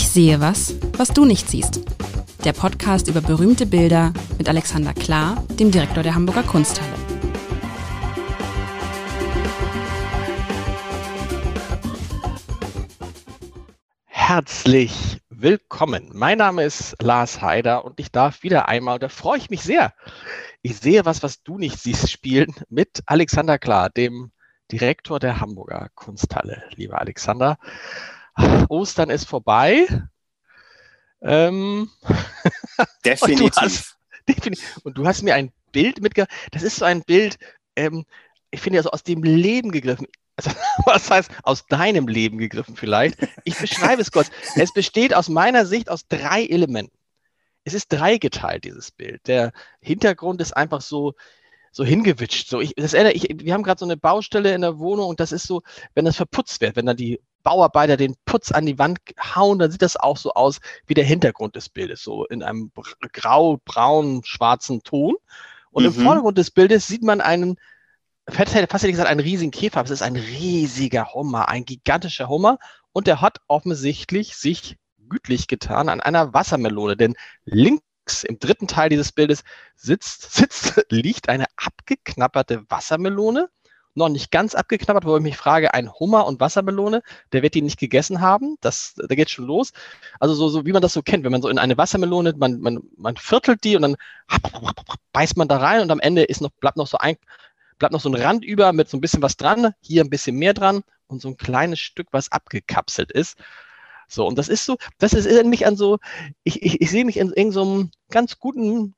Ich sehe was, was du nicht siehst. Der Podcast über berühmte Bilder mit Alexander Klar, dem Direktor der Hamburger Kunsthalle. Herzlich willkommen. Mein Name ist Lars Haider und ich darf wieder einmal, da freue ich mich sehr. Ich sehe was, was du nicht siehst, spielen mit Alexander Klar, dem Direktor der Hamburger Kunsthalle. Lieber Alexander, Ostern ist vorbei. Ähm, definitiv. Und du, hast, definitiv. Und du hast mir ein Bild mitgebracht. Das ist so ein Bild, ähm, ich finde ja so aus dem Leben gegriffen. Also, was heißt aus deinem Leben gegriffen vielleicht? Ich beschreibe es kurz. Es besteht aus meiner Sicht aus drei Elementen. Es ist dreigeteilt, dieses Bild. Der Hintergrund ist einfach so, so hingewitscht. So, ich, das erinnere, ich, wir haben gerade so eine Baustelle in der Wohnung und das ist so, wenn das verputzt wird, wenn dann die Bauarbeiter den Putz an die Wand hauen, dann sieht das auch so aus wie der Hintergrund des Bildes, so in einem grau, braun, schwarzen Ton. Und mhm. im Vordergrund des Bildes sieht man einen, fast hätte ich gesagt, einen riesigen Käfer. Es ist ein riesiger Hummer, ein gigantischer Hummer. Und der hat offensichtlich sich gütlich getan an einer Wassermelone, denn links im dritten Teil dieses Bildes sitzt, sitzt, liegt eine abgeknapperte Wassermelone, noch nicht ganz abgeknappert, wo ich mich frage, ein Hummer und Wassermelone, der wird die nicht gegessen haben, das, da geht schon los. Also so, so wie man das so kennt, wenn man so in eine Wassermelone, man, man, man viertelt die und dann beißt man da rein und am Ende ist noch, bleibt noch so ein, bleibt noch so ein Rand über mit so ein bisschen was dran, hier ein bisschen mehr dran und so ein kleines Stück, was abgekapselt ist. So, und das ist so, das ist mich an so, ich, ich, ich sehe mich in irgendeinem so ganz guten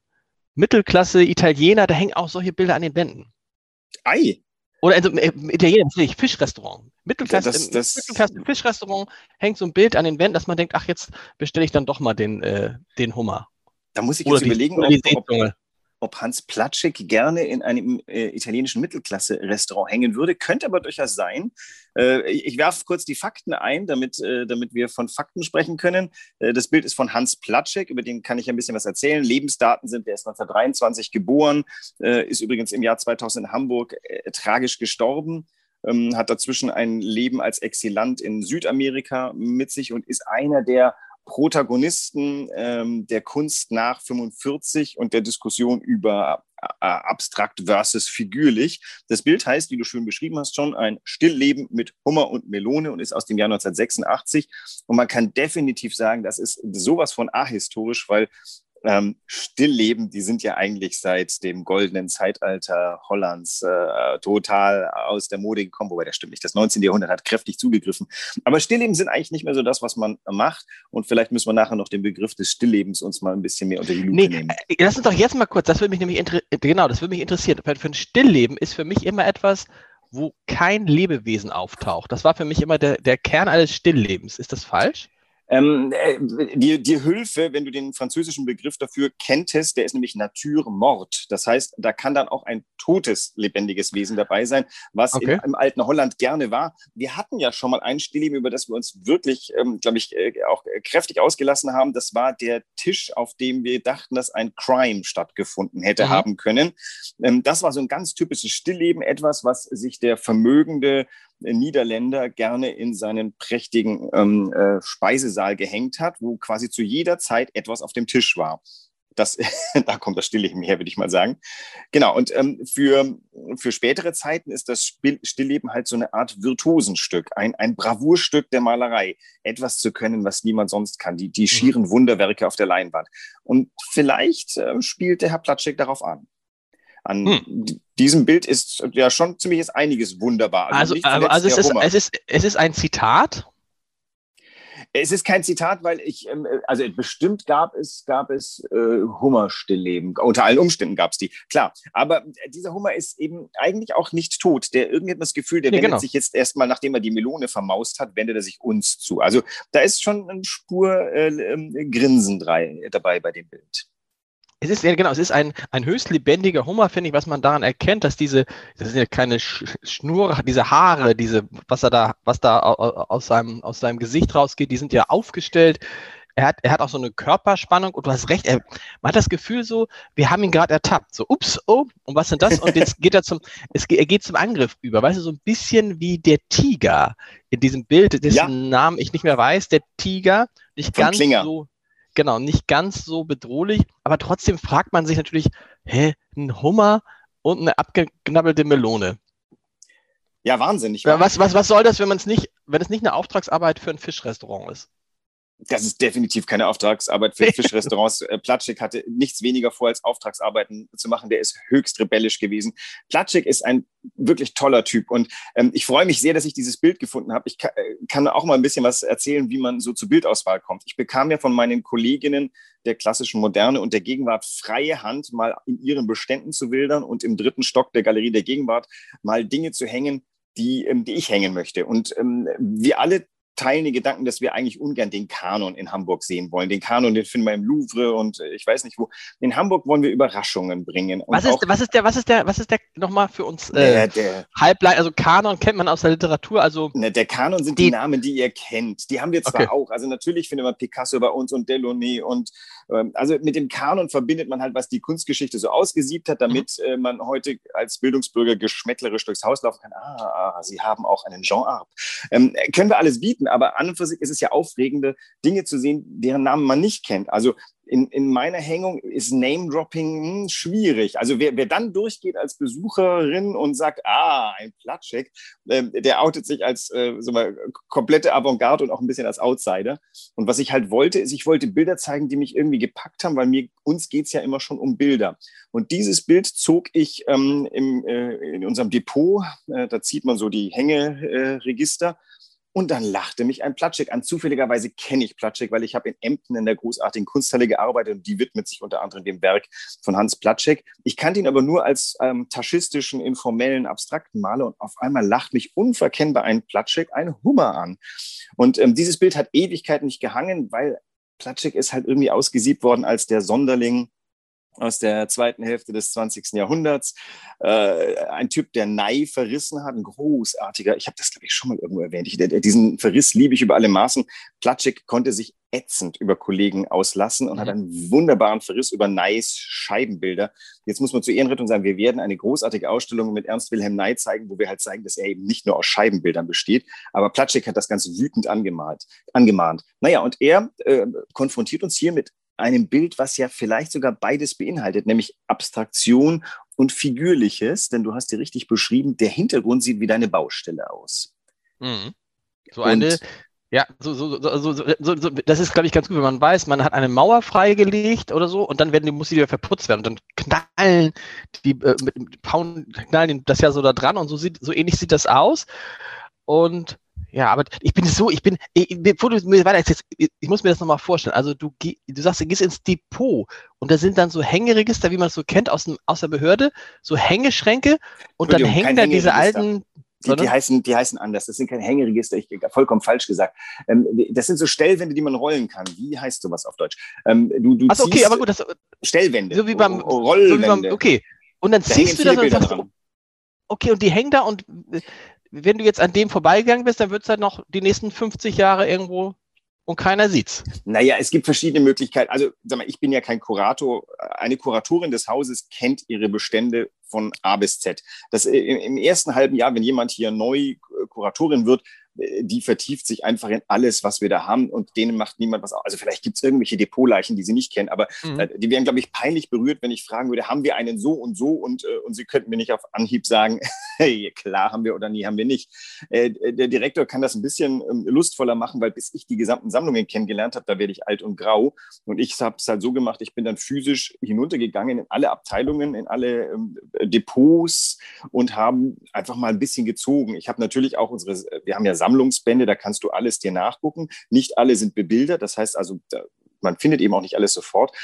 Mittelklasse-Italiener, da hängen auch solche Bilder an den Wänden. Ei. Oder also, äh, Italiener, nicht, Fischrestaurant. Mittelklasse, das, das, Mittelklasse Fischrestaurant hängt so ein Bild an den Wänden, dass man denkt, ach, jetzt bestelle ich dann doch mal den, äh, den Hummer. Da muss ich jetzt überlegen, die, ob, ob, ob Hans Platschek gerne in einem äh, italienischen Mittelklasse-Restaurant hängen würde. Könnte aber durchaus sein. Äh, ich werfe kurz die Fakten ein, damit, äh, damit wir von Fakten sprechen können. Äh, das Bild ist von Hans Platschek, über den kann ich ein bisschen was erzählen. Lebensdaten sind, der ist 1923 geboren, äh, ist übrigens im Jahr 2000 in Hamburg äh, tragisch gestorben. Ähm, hat dazwischen ein Leben als Exilant in Südamerika mit sich und ist einer der Protagonisten ähm, der Kunst nach 45 und der Diskussion über äh, abstrakt versus figürlich. Das Bild heißt, wie du schön beschrieben hast, schon ein Stillleben mit Hummer und Melone und ist aus dem Jahr 1986. Und man kann definitiv sagen, das ist sowas von ahistorisch, weil ähm, Stillleben, die sind ja eigentlich seit dem goldenen Zeitalter Hollands äh, total aus der Mode gekommen, wobei das stimmt nicht. Das 19. Jahrhundert hat kräftig zugegriffen. Aber Stillleben sind eigentlich nicht mehr so das, was man macht. Und vielleicht müssen wir nachher noch den Begriff des Stilllebens uns mal ein bisschen mehr unter die Lupe nee, nehmen. Äh, lass uns doch jetzt mal kurz, das würde mich nämlich genau, das würde mich interessieren. Für ein Stillleben ist für mich immer etwas, wo kein Lebewesen auftaucht. Das war für mich immer der, der Kern eines Stilllebens. Ist das falsch? Ähm, äh, die, die Hilfe, wenn du den französischen Begriff dafür kenntest, der ist nämlich Natur mort. Das heißt, da kann dann auch ein totes, lebendiges Wesen dabei sein, was okay. in, im alten Holland gerne war. Wir hatten ja schon mal ein Stillleben, über das wir uns wirklich, ähm, glaube ich, äh, auch kräftig ausgelassen haben. Das war der Tisch, auf dem wir dachten, dass ein Crime stattgefunden hätte mhm. haben können. Ähm, das war so ein ganz typisches Stillleben, etwas, was sich der vermögende Niederländer gerne in seinen prächtigen ähm, äh, Speisesaal gehängt hat, wo quasi zu jeder Zeit etwas auf dem Tisch war. Das, da kommt das Stillleben her, würde ich mal sagen. Genau, und ähm, für, für spätere Zeiten ist das Stillleben halt so eine Art Virtuosenstück, ein, ein Bravourstück der Malerei. Etwas zu können, was niemand sonst kann, die, die mhm. schieren Wunderwerke auf der Leinwand. Und vielleicht äh, spielt der Herr Platschek darauf an. An hm. diesem Bild ist ja schon ziemlich einiges wunderbar. Also, also, also es, ist, es, ist, es ist ein Zitat es ist kein Zitat, weil ich, ähm, also bestimmt gab es, gab es äh, Hummerstillleben. Unter allen Umständen gab es die, klar. Aber dieser Hummer ist eben eigentlich auch nicht tot. Der irgendwie hat das Gefühl, der nee, wendet genau. sich jetzt erstmal, nachdem er die Melone vermaust hat, wendet er sich uns zu. Also da ist schon eine Spur äh, äh, Grinsen dabei bei dem Bild. Es ist ja genau, es ist ein, ein höchst lebendiger Hummer, finde ich, was man daran erkennt, dass diese, das sind ja keine Schnur, diese Haare, diese, was er da, was da aus seinem, aus seinem Gesicht rausgeht, die sind ja aufgestellt. er hat, er hat auch so eine Körperspannung und du hast recht, er, man hat das Gefühl so, wir haben ihn gerade ertappt. So, ups, oh, und was sind das? Und jetzt geht er zum, es, er geht zum Angriff über. Weißt du, so ein bisschen wie der Tiger in diesem Bild, dessen ja. Namen ich nicht mehr weiß, der Tiger. Nicht Von ganz Klinger. so, genau, nicht ganz so bedrohlich, aber trotzdem fragt man sich natürlich, hä, ein Hummer und eine abgeknabbelte Melone. Ja, wahnsinnig. Was, was, was soll das, wenn man es nicht, wenn es nicht eine Auftragsarbeit für ein Fischrestaurant ist? Das ist definitiv keine Auftragsarbeit für Fischrestaurants. Äh, Platschik hatte nichts weniger vor, als Auftragsarbeiten zu machen. Der ist höchst rebellisch gewesen. Platschik ist ein wirklich toller Typ und ähm, ich freue mich sehr, dass ich dieses Bild gefunden habe. Ich kann, äh, kann auch mal ein bisschen was erzählen, wie man so zur Bildauswahl kommt. Ich bekam ja von meinen Kolleginnen der klassischen Moderne und der Gegenwart freie Hand, mal in ihren Beständen zu wildern und im dritten Stock der Galerie der Gegenwart mal Dinge zu hängen, die, ähm, die ich hängen möchte. Und ähm, wir alle teilen den Gedanken, dass wir eigentlich ungern den Kanon in Hamburg sehen wollen. Den Kanon, den finden wir im Louvre und äh, ich weiß nicht wo. In Hamburg wollen wir Überraschungen bringen. was ist, was ist der, was ist der, was ist der nochmal für uns äh, der, Halblein, also Kanon kennt man aus der Literatur, also. Ne, der Kanon sind die, die, Namen, die ihr kennt. Die haben wir zwar okay. auch. Also natürlich findet man Picasso bei uns und Delaunay und ähm, also mit dem Kanon verbindet man halt, was die Kunstgeschichte so ausgesiebt hat, damit mhm. äh, man heute als Bildungsbürger geschmäcklerisch durchs Haus laufen kann. Ah, ah sie haben auch einen Jean Arp. Ähm, können wir alles bieten, aber an und für sich ist es ja aufregende Dinge zu sehen, deren Namen man nicht kennt. Also in, in meiner Hängung ist Name-Dropping hm, schwierig. Also wer, wer dann durchgeht als Besucherin und sagt, ah, ein Platschek, äh, der outet sich als äh, so mal, komplette Avantgarde und auch ein bisschen als Outsider. Und was ich halt wollte, ist, ich wollte Bilder zeigen, die mich irgendwie gepackt haben, weil mir, uns geht es ja immer schon um Bilder. Und dieses Bild zog ich ähm, im, äh, in unserem Depot, äh, da zieht man so die Hängeregister und dann lachte mich ein Platschik an. Zufälligerweise kenne ich Platschik, weil ich habe in Emden in der großartigen Kunsthalle gearbeitet und die widmet sich unter anderem dem Werk von Hans Platschik. Ich kannte ihn aber nur als ähm, taschistischen, informellen, abstrakten Maler und auf einmal lacht mich unverkennbar ein Platschik, ein Hummer an. Und ähm, dieses Bild hat Ewigkeiten nicht gehangen, weil Platschik ist halt irgendwie ausgesiebt worden als der Sonderling aus der zweiten Hälfte des 20. Jahrhunderts. Äh, ein Typ, der Nei verrissen hat, ein großartiger, ich habe das, glaube ich, schon mal irgendwo erwähnt. Ich, diesen Verriss liebe ich über alle Maßen. Platschik konnte sich ätzend über Kollegen auslassen und mhm. hat einen wunderbaren Verriss über Neis Scheibenbilder. Jetzt muss man zur Ehrenrettung sagen, wir werden eine großartige Ausstellung mit Ernst Wilhelm Ney zeigen, wo wir halt zeigen, dass er eben nicht nur aus Scheibenbildern besteht. Aber Platschik hat das Ganze wütend angemalt, angemahnt. Naja, und er äh, konfrontiert uns hier mit einem Bild, was ja vielleicht sogar beides beinhaltet, nämlich Abstraktion und Figürliches, denn du hast dir richtig beschrieben, der Hintergrund sieht wie deine Baustelle aus. Mhm. So eine, ja, so, so, so, so, so, das ist, glaube ich, ganz gut, wenn man weiß, man hat eine Mauer freigelegt oder so und dann werden die, muss die wieder verputzt werden und dann knallen die, äh, mit, knallen das ja so da dran und so sieht, so ähnlich sieht das aus. Und ja, aber ich bin so, ich bin, ich, bevor du mir weiter erzählst, ich muss mir das nochmal vorstellen. Also du, du sagst, du gehst ins Depot und da sind dann so Hängeregister, wie man es so kennt aus, dem, aus der Behörde, so Hängeschränke und dann hängen da diese alten. Die, die, heißen, die heißen anders. Das sind keine Hängeregister, ich vollkommen falsch gesagt. Ähm, das sind so Stellwände, die man rollen kann. Wie heißt sowas auf Deutsch? Ähm, du, du Achso, okay, aber gut. Das, Stellwände. So wie beim Rollwände. So wie beim, okay. Und dann da ziehst du das und sagst, okay, und die hängen da und wenn du jetzt an dem vorbeigegangen bist, dann wird es halt noch die nächsten 50 Jahre irgendwo und keiner sieht's. Naja, es gibt verschiedene Möglichkeiten. Also, sag mal, ich bin ja kein Kurator. Eine Kuratorin des Hauses kennt ihre Bestände von A bis Z. Das äh, im ersten halben Jahr, wenn jemand hier neu Kuratorin wird, die vertieft sich einfach in alles, was wir da haben und denen macht niemand was. Also vielleicht gibt es irgendwelche Depotleichen, die sie nicht kennen, aber mhm. Äh, die wären, glaube ich, peinlich berührt, wenn ich fragen würde, haben wir einen so und so und, äh, und sie könnten mir nicht auf Anhieb sagen, hey, klar haben wir oder nie haben wir nicht. Äh, der Direktor kann das ein bisschen ähm, lustvoller machen, weil bis ich die gesamten Sammlungen kennengelernt habe, da werde ich alt und grau und ich habe es halt so gemacht, ich bin dann physisch hinuntergegangen in alle Abteilungen, in alle ähm, Depots und haben einfach mal ein bisschen gezogen. Ich habe natürlich auch unsere, wir haben ja Sammlungsbände, da kannst du alles dir nachgucken. Nicht alle sind bebildert, das heißt also, man findet eben auch nicht alles sofort.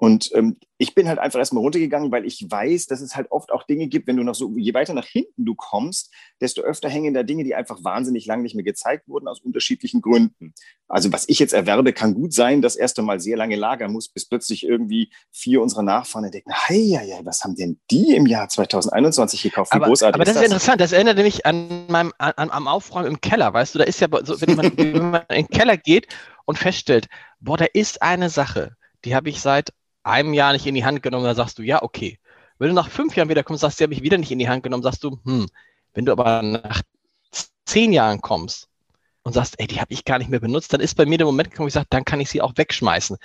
Und ähm, ich bin halt einfach erstmal runtergegangen, weil ich weiß, dass es halt oft auch Dinge gibt, wenn du noch so, je weiter nach hinten du kommst, desto öfter hängen da Dinge, die einfach wahnsinnig lang nicht mehr gezeigt wurden, aus unterschiedlichen Gründen. Also was ich jetzt erwerbe, kann gut sein, dass erst einmal sehr lange lagern muss, bis plötzlich irgendwie vier unserer Nachfahren entdecken, hey, ja, ja, was haben denn die im Jahr 2021 gekauft? Wie aber, großartig aber das ist, das? interessant, das erinnert mich an meinem, an, am Aufräumen im Keller, weißt du, da ist ja so, wenn man, wenn man in den Keller geht und feststellt, boah, da ist eine Sache, die habe ich seit einem Jahr nicht in die Hand genommen, da sagst du, ja, okay. Wenn du nach fünf Jahren wieder kommst, sagst du, die habe ich wieder nicht in die Hand genommen, sagst du, hm, wenn du aber nach zehn Jahren kommst und sagst, ey, die habe ich gar nicht mehr benutzt, dann ist bei mir der Moment gekommen, wo ich sage, dann kann ich sie auch wegschmeißen.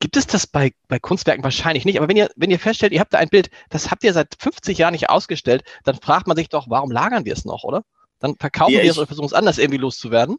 Gibt es das bei, bei Kunstwerken wahrscheinlich nicht? Aber wenn ihr, wenn ihr feststellt, ihr habt da ein Bild, das habt ihr seit 50 Jahren nicht ausgestellt, dann fragt man sich doch, warum lagern wir es noch, oder? Dann verkaufen ja, wir es oder versuchen es anders irgendwie loszuwerden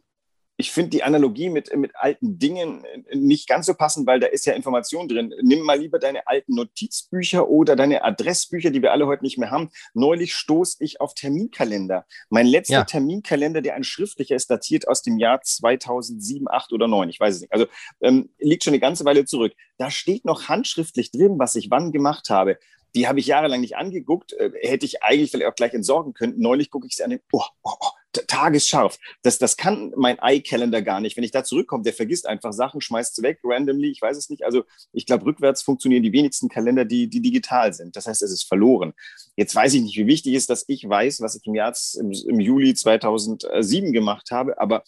ich finde die Analogie mit, mit alten Dingen äh, nicht ganz so passend, weil da ist ja Information drin. Nimm mal lieber deine alten Notizbücher oder deine Adressbücher, die wir alle heute nicht mehr haben. Neulich stoß ich auf Terminkalender. Mein letzter ja. Terminkalender, der ein schriftlicher ist, datiert aus dem Jahr 2007, 8 oder 9. Ich weiß es nicht. Also ähm, liegt schon eine ganze Weile zurück. Da steht noch handschriftlich drin, was ich wann gemacht habe die habe ich jahrelang nicht angeguckt, äh, hätte ich eigentlich vielleicht auch gleich entsorgen können. Neulich gucke ich sie an, oh, oh, oh, tagesscharf. Das, das kann mein iCalendar gar nicht. Wenn ich da zurückkomme, der vergisst einfach Sachen, schmeißt es weg, randomly, ich weiß es nicht. Also ich glaube, rückwärts funktionieren die wenigsten Kalender, die, die digital sind. Das heißt, es ist verloren. Jetzt weiß ich nicht, wie wichtig ist, dass ich weiß, was ich im Jahr, im, im Juli 2007 gemacht habe, aber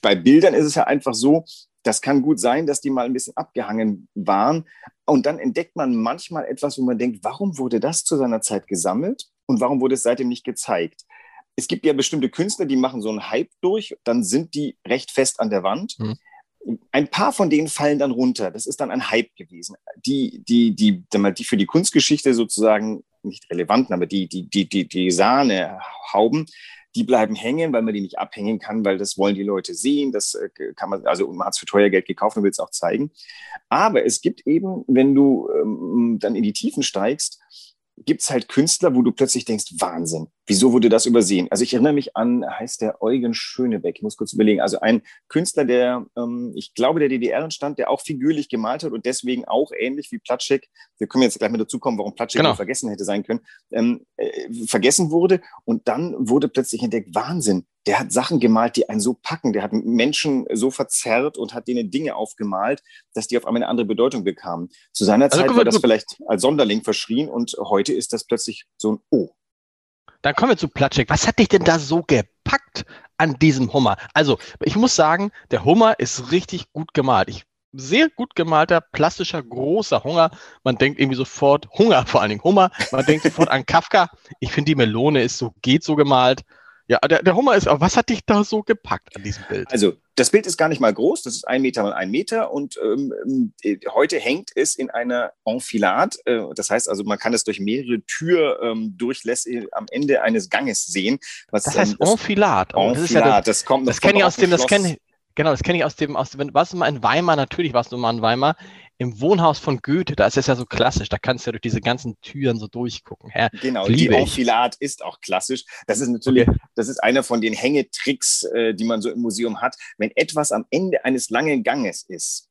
bei Bildern ist es ja einfach so, das kann gut sein, dass die mal ein bisschen abgehangen waren. Und dann entdeckt man manchmal etwas, wo man denkt, warum wurde das zu seiner Zeit gesammelt und warum wurde es seitdem nicht gezeigt? Es gibt ja bestimmte Künstler, die machen so einen Hype durch, dann sind die recht fest an der Wand. Mhm. Ein paar von denen fallen dann runter. Das ist dann ein Hype gewesen. Die, die, die, die für die Kunstgeschichte sozusagen nicht relevanten, aber die, die, die, die, die Sahnehauben, die bleiben hängen, weil man die nicht abhängen kann, weil das wollen die Leute sehen. Das äh, kann man, also man hat es für teuer Geld gekauft und will es auch zeigen. Aber es gibt eben, wenn du ähm, dann in die Tiefen steigst, gibt es halt Künstler, wo du plötzlich denkst, Wahnsinn, wieso wurde das übersehen? Also ich erinnere mich an, heißt der Eugen Schönebeck, ich muss kurz überlegen, also ein Künstler, der, ähm, ich glaube, der DDR entstand, der auch figürlich gemalt hat und deswegen auch ähnlich wie Platschek, wir können jetzt gleich mal dazu kommen, warum Platschek genau. vergessen hätte sein können, ähm, äh, vergessen wurde und dann wurde plötzlich entdeckt, Wahnsinn, der hat Sachen gemalt, die einen so packen. Der hat Menschen so verzerrt und hat denen Dinge aufgemalt, dass die auf einmal eine andere Bedeutung bekamen. Zu seiner also, Zeit war das vielleicht als Sonderling verschrien und heute ist das plötzlich so ein O. Dann kommen wir zu Platschek. Was hat dich denn da so gepackt an diesem Hummer? Also, ich muss sagen, der Hummer ist richtig gut gemalt. Ich sehr gut gemalter, plastischer, großer Hunger. Man denkt irgendwie sofort, Hunger vor allen Dingen, Hummer. Man denkt sofort an Kafka. Ich finde, die Melone ist so, geht so gemalt. Ja, der, der Hummer ist, aber was hat dich da so gepackt an diesem Bild? Also, das Bild ist gar nicht mal groß, das ist ein Meter mal ein Meter und ähm, äh, heute hängt es in einer Enfilade. Äh, das heißt also, man kann es durch mehrere Türdurchlässe ähm, am Ende eines Ganges sehen. Was, das heißt ähm, Enfilade. Oh, das, Enfilade, ja das, das, kommt Das kenne ich aus dem, das kenne Genau, das kenne ich aus dem, aus dem, warst du mal in Weimar? Natürlich warst du mal in Weimar im Wohnhaus von Goethe, da ist es ja so klassisch, da kannst du ja durch diese ganzen Türen so durchgucken. Ja, genau, die Enfilade ist auch klassisch. Das ist natürlich, okay. das ist einer von den Hängetricks, äh, die man so im Museum hat. Wenn etwas am Ende eines langen Ganges ist,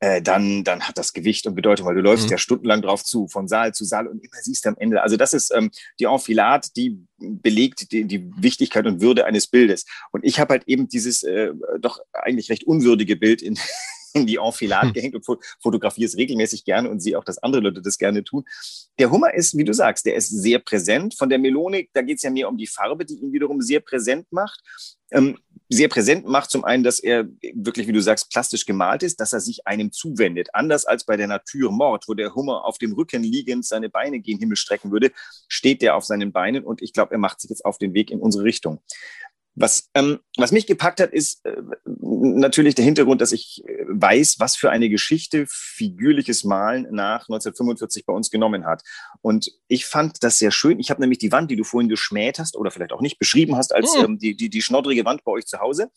äh, dann, dann hat das Gewicht und Bedeutung, weil du läufst mhm. ja stundenlang drauf zu, von Saal zu Saal und immer siehst du am Ende. Also das ist ähm, die Enfilade, die belegt die, die Wichtigkeit und Würde eines Bildes. Und ich habe halt eben dieses äh, doch eigentlich recht unwürdige Bild in, in die Enfilade hm. gehängt und fotografiere es regelmäßig gerne und sehe auch, dass andere Leute das gerne tun. Der Hummer ist, wie du sagst, der ist sehr präsent. Von der Melone, da geht es ja mehr um die Farbe, die ihn wiederum sehr präsent macht. Ähm, sehr präsent macht zum einen, dass er wirklich, wie du sagst, plastisch gemalt ist, dass er sich einem zuwendet. Anders als bei der Naturmord, wo der Hummer auf dem Rücken liegend seine Beine gen Himmel strecken würde, steht der auf seinen Beinen und ich glaube, er macht sich jetzt auf den Weg in unsere Richtung. Was, ähm, was mich gepackt hat, ist äh, natürlich der Hintergrund, dass ich äh, weiß, was für eine Geschichte figürliches Malen nach 1945 bei uns genommen hat. Und ich fand das sehr schön. Ich habe nämlich die Wand, die du vorhin geschmäht hast oder vielleicht auch nicht beschrieben hast, als mhm. ähm, die, die, die schnoddrige Wand bei euch zu Hause.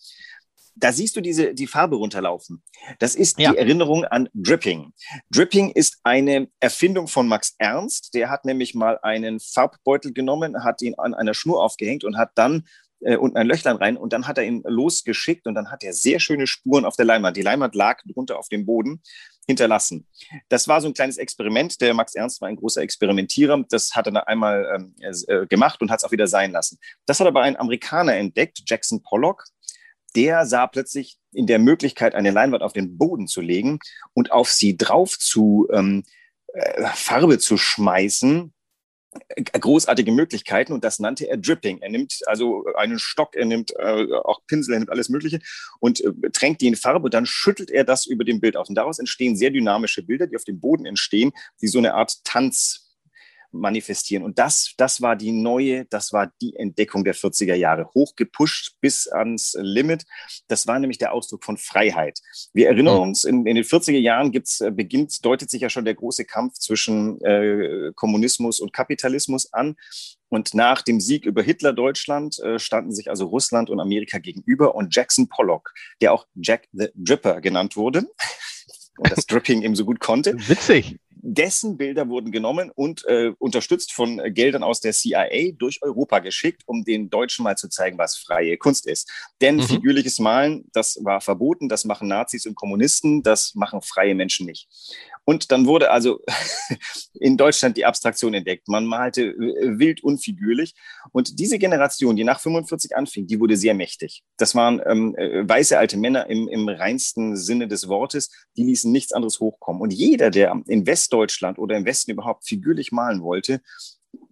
Da siehst du diese, die Farbe runterlaufen. Das ist ja. die Erinnerung an Dripping. Dripping ist eine Erfindung von Max Ernst. Der hat nämlich mal einen Farbbeutel genommen, hat ihn an einer Schnur aufgehängt und hat dann äh, unten ein Löchlein rein und dann hat er ihn losgeschickt und dann hat er sehr schöne Spuren auf der Leinwand. Die Leinwand lag drunter auf dem Boden hinterlassen. Das war so ein kleines Experiment. Der Max Ernst war ein großer Experimentierer. Das hat er dann einmal ähm, äh, gemacht und hat es auch wieder sein lassen. Das hat aber ein Amerikaner entdeckt, Jackson Pollock. Der sah plötzlich in der Möglichkeit, eine Leinwand auf den Boden zu legen und auf sie drauf zu ähm, äh, Farbe zu schmeißen, großartige Möglichkeiten und das nannte er Dripping. Er nimmt also einen Stock, er nimmt äh, auch Pinsel, er nimmt alles Mögliche und äh, tränkt die in Farbe und dann schüttelt er das über dem Bild aus. Und daraus entstehen sehr dynamische Bilder, die auf dem Boden entstehen, die so eine Art Tanz manifestieren. Und das, das war die neue, das war die Entdeckung der 40er Jahre, hochgepusht bis ans Limit. Das war nämlich der Ausdruck von Freiheit. Wir erinnern uns, in, in den 40er Jahren gibt's, äh, beginnt, deutet sich ja schon der große Kampf zwischen äh, Kommunismus und Kapitalismus an. Und nach dem Sieg über Hitler-Deutschland äh, standen sich also Russland und Amerika gegenüber. Und Jackson Pollock, der auch Jack the Dripper genannt wurde, und das Dripping eben so gut konnte. Witzig dessen Bilder wurden genommen und äh, unterstützt von Geldern aus der CIA durch Europa geschickt, um den Deutschen mal zu zeigen, was freie Kunst ist. Denn mhm. figürliches Malen, das war verboten, das machen Nazis und Kommunisten, das machen freie Menschen nicht. Und dann wurde also in Deutschland die Abstraktion entdeckt. Man malte äh, wild unfigürlich. Und diese Generation, die nach 45 anfing, die wurde sehr mächtig. Das waren ähm, äh, weiße alte Männer im, im reinsten Sinne des Wortes. Die ließen nichts anderes hochkommen. Und jeder, der in Westdeutschland oder im Westen überhaupt figürlich malen wollte,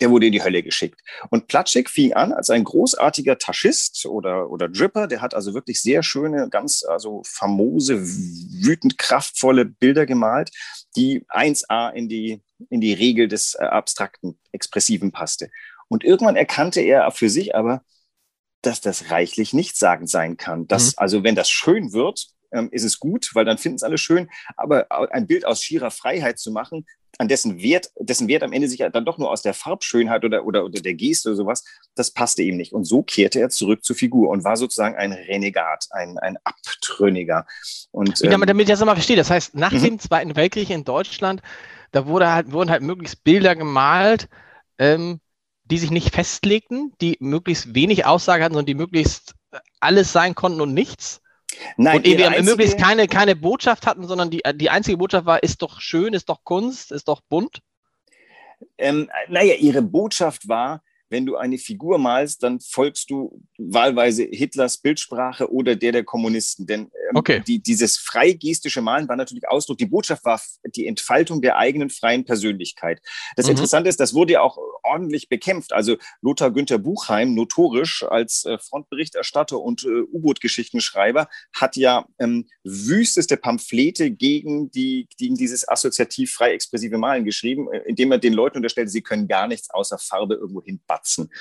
der wurde in die Hölle geschickt. Und Platschek fing an als ein großartiger Taschist oder, oder Dripper. Der hat also wirklich sehr schöne, ganz also famose, wütend kraftvolle Bilder gemalt, die 1a in die, in die Regel des äh, abstrakten, expressiven passte. Und irgendwann erkannte er für sich aber, dass das reichlich nichtssagend sein kann. Dass, mhm. also wenn das schön wird, ähm, ist es gut, weil dann finden es alle schön. Aber ein Bild aus schierer Freiheit zu machen, an dessen Wert, dessen Wert am Ende sich dann doch nur aus der Farbschönheit oder, oder, oder der Geste oder sowas, das passte ihm nicht. Und so kehrte er zurück zur Figur und war sozusagen ein Renegat, ein, ein Abtrünniger. Und, ähm, damit, damit ich das mal verstehe, das heißt, nach mhm. dem Zweiten Weltkrieg in Deutschland, da wurde halt, wurden halt möglichst Bilder gemalt, ähm, die sich nicht festlegten, die möglichst wenig Aussage hatten, sondern die möglichst alles sein konnten und nichts. Nein, und eben einzige... möglichst keine, keine Botschaft hatten, sondern die, die einzige Botschaft war, ist doch schön, ist doch Kunst, ist doch bunt. Ähm, naja, ihre Botschaft war, wenn du eine Figur malst, dann folgst du wahlweise Hitlers Bildsprache oder der der Kommunisten. Denn ähm, okay. die, dieses freigestische Malen war natürlich Ausdruck, die Botschaft war die Entfaltung der eigenen freien Persönlichkeit. Das mhm. Interessante ist, das wurde ja auch ordentlich bekämpft. Also Lothar Günther Buchheim, notorisch als äh, Frontberichterstatter und äh, U-Boot-Geschichtenschreiber, hat ja ähm, wüsteste Pamphlete gegen, die, gegen dieses assoziativ frei expressive Malen geschrieben, äh, indem er den Leuten unterstellte, sie können gar nichts außer Farbe irgendwo hinbauen Batzen.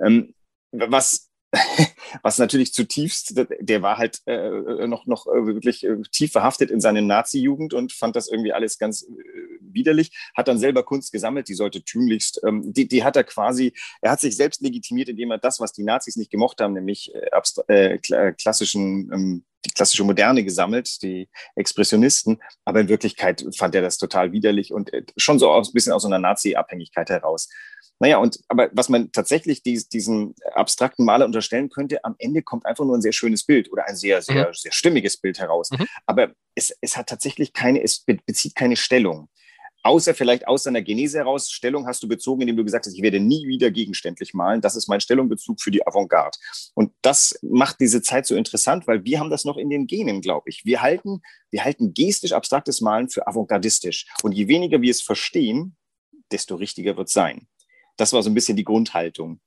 Ähm, was was natürlich zutiefst, der war halt äh, noch, noch äh, wirklich äh, tief verhaftet in seine Nazi-Jugend und fand das irgendwie alles ganz äh, widerlich, hat dann selber Kunst gesammelt, die sollte tunlichst, ähm, die, die hat er quasi, er hat sich selbst legitimiert, indem er das, was die Nazis nicht gemocht haben, nämlich äh, äh, klassischen ähm, die klassische Moderne gesammelt, die Expressionisten, aber in Wirklichkeit fand er das total widerlich und schon so aus, ein bisschen aus so einer Nazi-Abhängigkeit heraus. Naja, und aber was man tatsächlich dies, diesem abstrakten Maler unterstellen könnte, am Ende kommt einfach nur ein sehr schönes Bild oder ein sehr, sehr, mhm. sehr stimmiges Bild heraus. Mhm. Aber es, es hat tatsächlich keine, es bezieht keine Stellung. Außer vielleicht aus seiner Genese heraus, Stellung hast du bezogen, indem du gesagt hast, ich werde nie wieder gegenständlich malen. Das ist mein Stellungbezug für die Avantgarde. Und das macht diese Zeit so interessant, weil wir haben das noch in den Genen, glaube ich. Wir halten, wir halten gestisch abstraktes Malen für avantgardistisch. Und je weniger wir es verstehen, desto richtiger wird es sein. Das war so ein bisschen die Grundhaltung.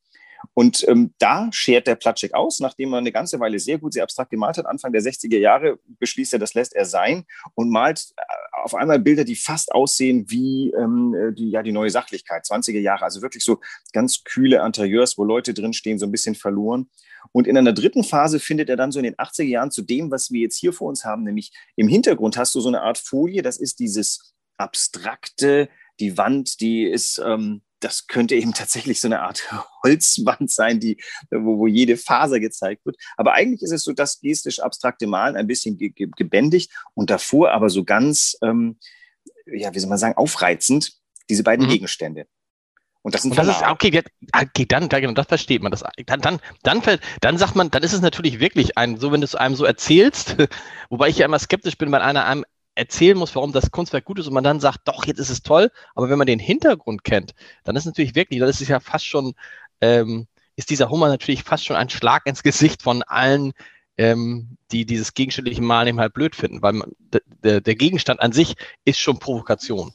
Und ähm, da schert der Platschek aus, nachdem er eine ganze Weile sehr gut, sehr abstrakt gemalt hat. Anfang der 60er Jahre beschließt er, das lässt er sein und malt äh, auf einmal Bilder, die fast aussehen wie ähm, äh, die, ja, die neue Sachlichkeit, 20er Jahre. Also wirklich so ganz kühle Interieurs, wo Leute drinstehen, so ein bisschen verloren. Und in einer dritten Phase findet er dann so in den 80er Jahren zu dem, was wir jetzt hier vor uns haben, nämlich im Hintergrund hast du so eine Art Folie, das ist dieses abstrakte, die Wand, die ist. Ähm, das könnte eben tatsächlich so eine Art Holzwand sein, die, wo, wo jede Faser gezeigt wird. Aber eigentlich ist es so das gestisch abstrakte Malen ein bisschen ge ge gebändigt und davor aber so ganz, ähm, ja, wie soll man sagen, aufreizend, diese beiden mhm. Gegenstände. Und das, sind und das ist, okay, okay, dann, genau, das versteht man. Das, dann, dann, dann, dann sagt man, dann ist es natürlich wirklich ein, so wenn du es einem so erzählst, wobei ich ja immer skeptisch bin, wenn einer einem erzählen muss, warum das Kunstwerk gut ist und man dann sagt, doch, jetzt ist es toll. Aber wenn man den Hintergrund kennt, dann ist natürlich wirklich, dann ist es ja fast schon, ähm, ist dieser Hummer natürlich fast schon ein Schlag ins Gesicht von allen, ähm, die dieses gegenständliche Malen eben halt blöd finden, weil man, der, der Gegenstand an sich ist schon Provokation.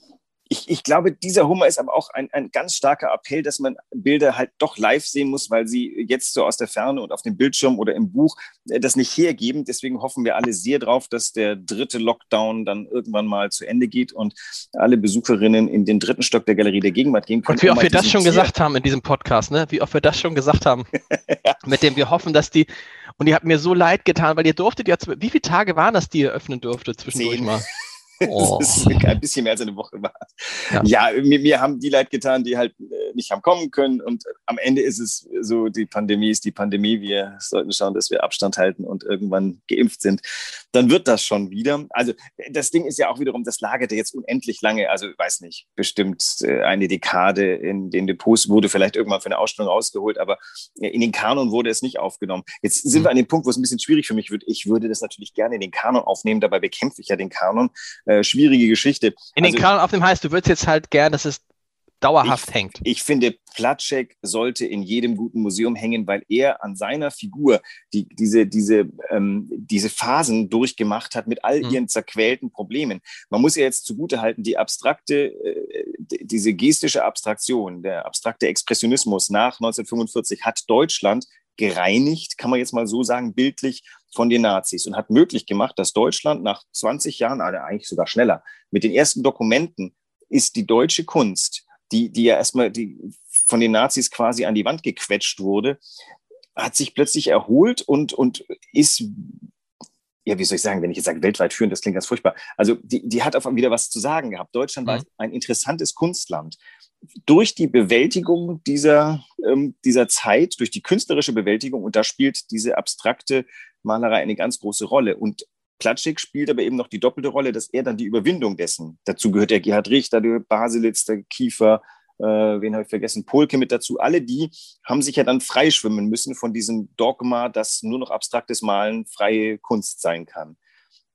Ich, ich glaube, dieser Hummer ist aber auch ein, ein ganz starker Appell, dass man Bilder halt doch live sehen muss, weil sie jetzt so aus der Ferne und auf dem Bildschirm oder im Buch äh, das nicht hergeben. Deswegen hoffen wir alle sehr drauf, dass der dritte Lockdown dann irgendwann mal zu Ende geht und alle Besucherinnen in den dritten Stock der Galerie der Gegenwart gehen können. Und wie oft wir das schon Tier gesagt haben in diesem Podcast, ne? Wie oft wir das schon gesagt haben. ja. Mit dem wir hoffen, dass die, und ihr habt mir so leid getan, weil ihr durftet ja, wie viele Tage waren das, die ihr öffnen durfte zwischendurch Zehn. mal? Oh. das ist ein bisschen mehr als eine Woche war. Ja, ja mir, mir, haben die leid getan, die halt äh, nicht haben kommen können. Und am Ende ist es so, die Pandemie ist die Pandemie. Wir sollten schauen, dass wir Abstand halten und irgendwann geimpft sind. Dann wird das schon wieder. Also das Ding ist ja auch wiederum, das lagerte jetzt unendlich lange. Also weiß nicht, bestimmt äh, eine Dekade in den Depots wurde vielleicht irgendwann für eine Ausstellung rausgeholt, aber in den Kanon wurde es nicht aufgenommen. Jetzt sind mhm. wir an dem Punkt, wo es ein bisschen schwierig für mich wird. Ich würde das natürlich gerne in den Kanon aufnehmen, dabei bekämpfe ich ja den Kanon äh, schwierige Geschichte. In den also, Kanon auf dem heißt, du würdest jetzt halt gern, dass es dauerhaft ich, hängt. Ich finde, Platschek sollte in jedem guten Museum hängen, weil er an seiner Figur die, diese, diese, ähm, diese Phasen durchgemacht hat mit all mhm. ihren zerquälten Problemen. Man muss ja jetzt zugutehalten, die abstrakte, äh, diese gestische Abstraktion, der abstrakte Expressionismus nach 1945 hat Deutschland gereinigt, kann man jetzt mal so sagen, bildlich von den Nazis und hat möglich gemacht, dass Deutschland nach 20 Jahren, also eigentlich sogar schneller, mit den ersten Dokumenten ist die deutsche Kunst, die, die ja erstmal die von den Nazis quasi an die Wand gequetscht wurde, hat sich plötzlich erholt und, und ist ja, wie soll ich sagen, wenn ich jetzt sage weltweit führend, das klingt ganz furchtbar. Also die, die hat auf einmal wieder was zu sagen gehabt. Deutschland mhm. war ein interessantes Kunstland durch die Bewältigung dieser, ähm, dieser Zeit, durch die künstlerische Bewältigung, und da spielt diese abstrakte Malerei eine ganz große Rolle. Und Platschik spielt aber eben noch die doppelte Rolle, dass er dann die Überwindung dessen, dazu gehört der Gerhard Richter, der Baselitz, der Kiefer, äh, wen habe ich vergessen, Polke mit dazu, alle die haben sich ja dann freischwimmen müssen von diesem Dogma, dass nur noch abstraktes Malen freie Kunst sein kann.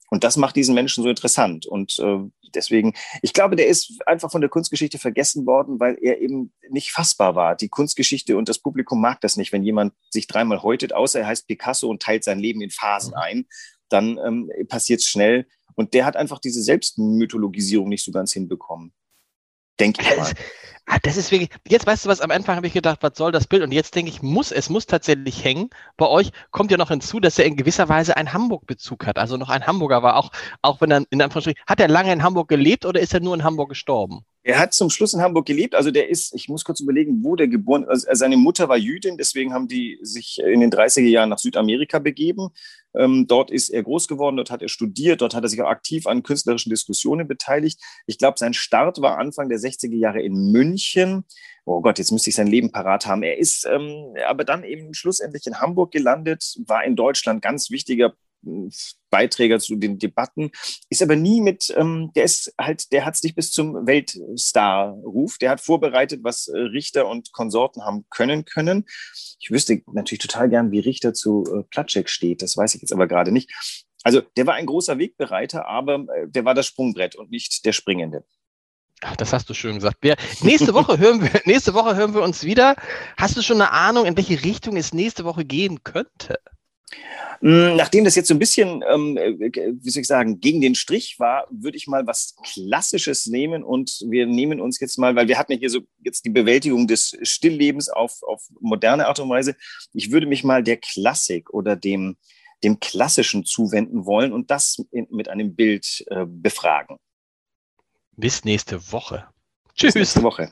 Und das macht diesen Menschen so interessant. Und äh, deswegen, ich glaube, der ist einfach von der Kunstgeschichte vergessen worden, weil er eben nicht fassbar war. Die Kunstgeschichte und das Publikum mag das nicht, wenn jemand sich dreimal häutet, außer er heißt Picasso und teilt sein Leben in Phasen mhm. ein. Dann ähm, passiert es schnell. Und der hat einfach diese Selbstmythologisierung nicht so ganz hinbekommen. Denke ich mal. Ah, das ist wirklich, jetzt weißt du was, am Anfang habe ich gedacht, was soll das Bild? Und jetzt denke ich, muss, es muss tatsächlich hängen. Bei euch kommt ja noch hinzu, dass er in gewisser Weise einen Hamburg-Bezug hat. Also noch ein Hamburger war, auch, auch wenn er in Anführungsstrichen, hat er lange in Hamburg gelebt oder ist er nur in Hamburg gestorben? Er hat zum Schluss in Hamburg gelebt. Also der ist, ich muss kurz überlegen, wo der geboren ist. Also seine Mutter war Jüdin, deswegen haben die sich in den 30er Jahren nach Südamerika begeben. Ähm, dort ist er groß geworden, dort hat er studiert, dort hat er sich auch aktiv an künstlerischen Diskussionen beteiligt. Ich glaube, sein Start war Anfang der 60er Jahre in München. Oh Gott, jetzt müsste ich sein Leben parat haben. Er ist ähm, aber dann eben schlussendlich in Hamburg gelandet, war in Deutschland ganz wichtiger Beiträger zu den Debatten, ist aber nie mit, ähm, der ist halt, der hat es nicht bis zum Weltstar-Ruf. Der hat vorbereitet, was äh, Richter und Konsorten haben können können. Ich wüsste natürlich total gern, wie Richter zu äh, Platschek steht. Das weiß ich jetzt aber gerade nicht. Also der war ein großer Wegbereiter, aber äh, der war das Sprungbrett und nicht der Springende. Ach, das hast du schön gesagt. Wir, nächste, Woche hören wir, nächste Woche hören wir uns wieder. Hast du schon eine Ahnung, in welche Richtung es nächste Woche gehen könnte? Hm, nachdem das jetzt so ein bisschen, ähm, äh, wie soll ich sagen, gegen den Strich war, würde ich mal was Klassisches nehmen und wir nehmen uns jetzt mal, weil wir hatten ja hier so jetzt die Bewältigung des Stilllebens auf, auf moderne Art und Weise. Ich würde mich mal der Klassik oder dem, dem Klassischen zuwenden wollen und das in, mit einem Bild äh, befragen. Bis nächste Woche. Tschüss. Bis nächste Woche.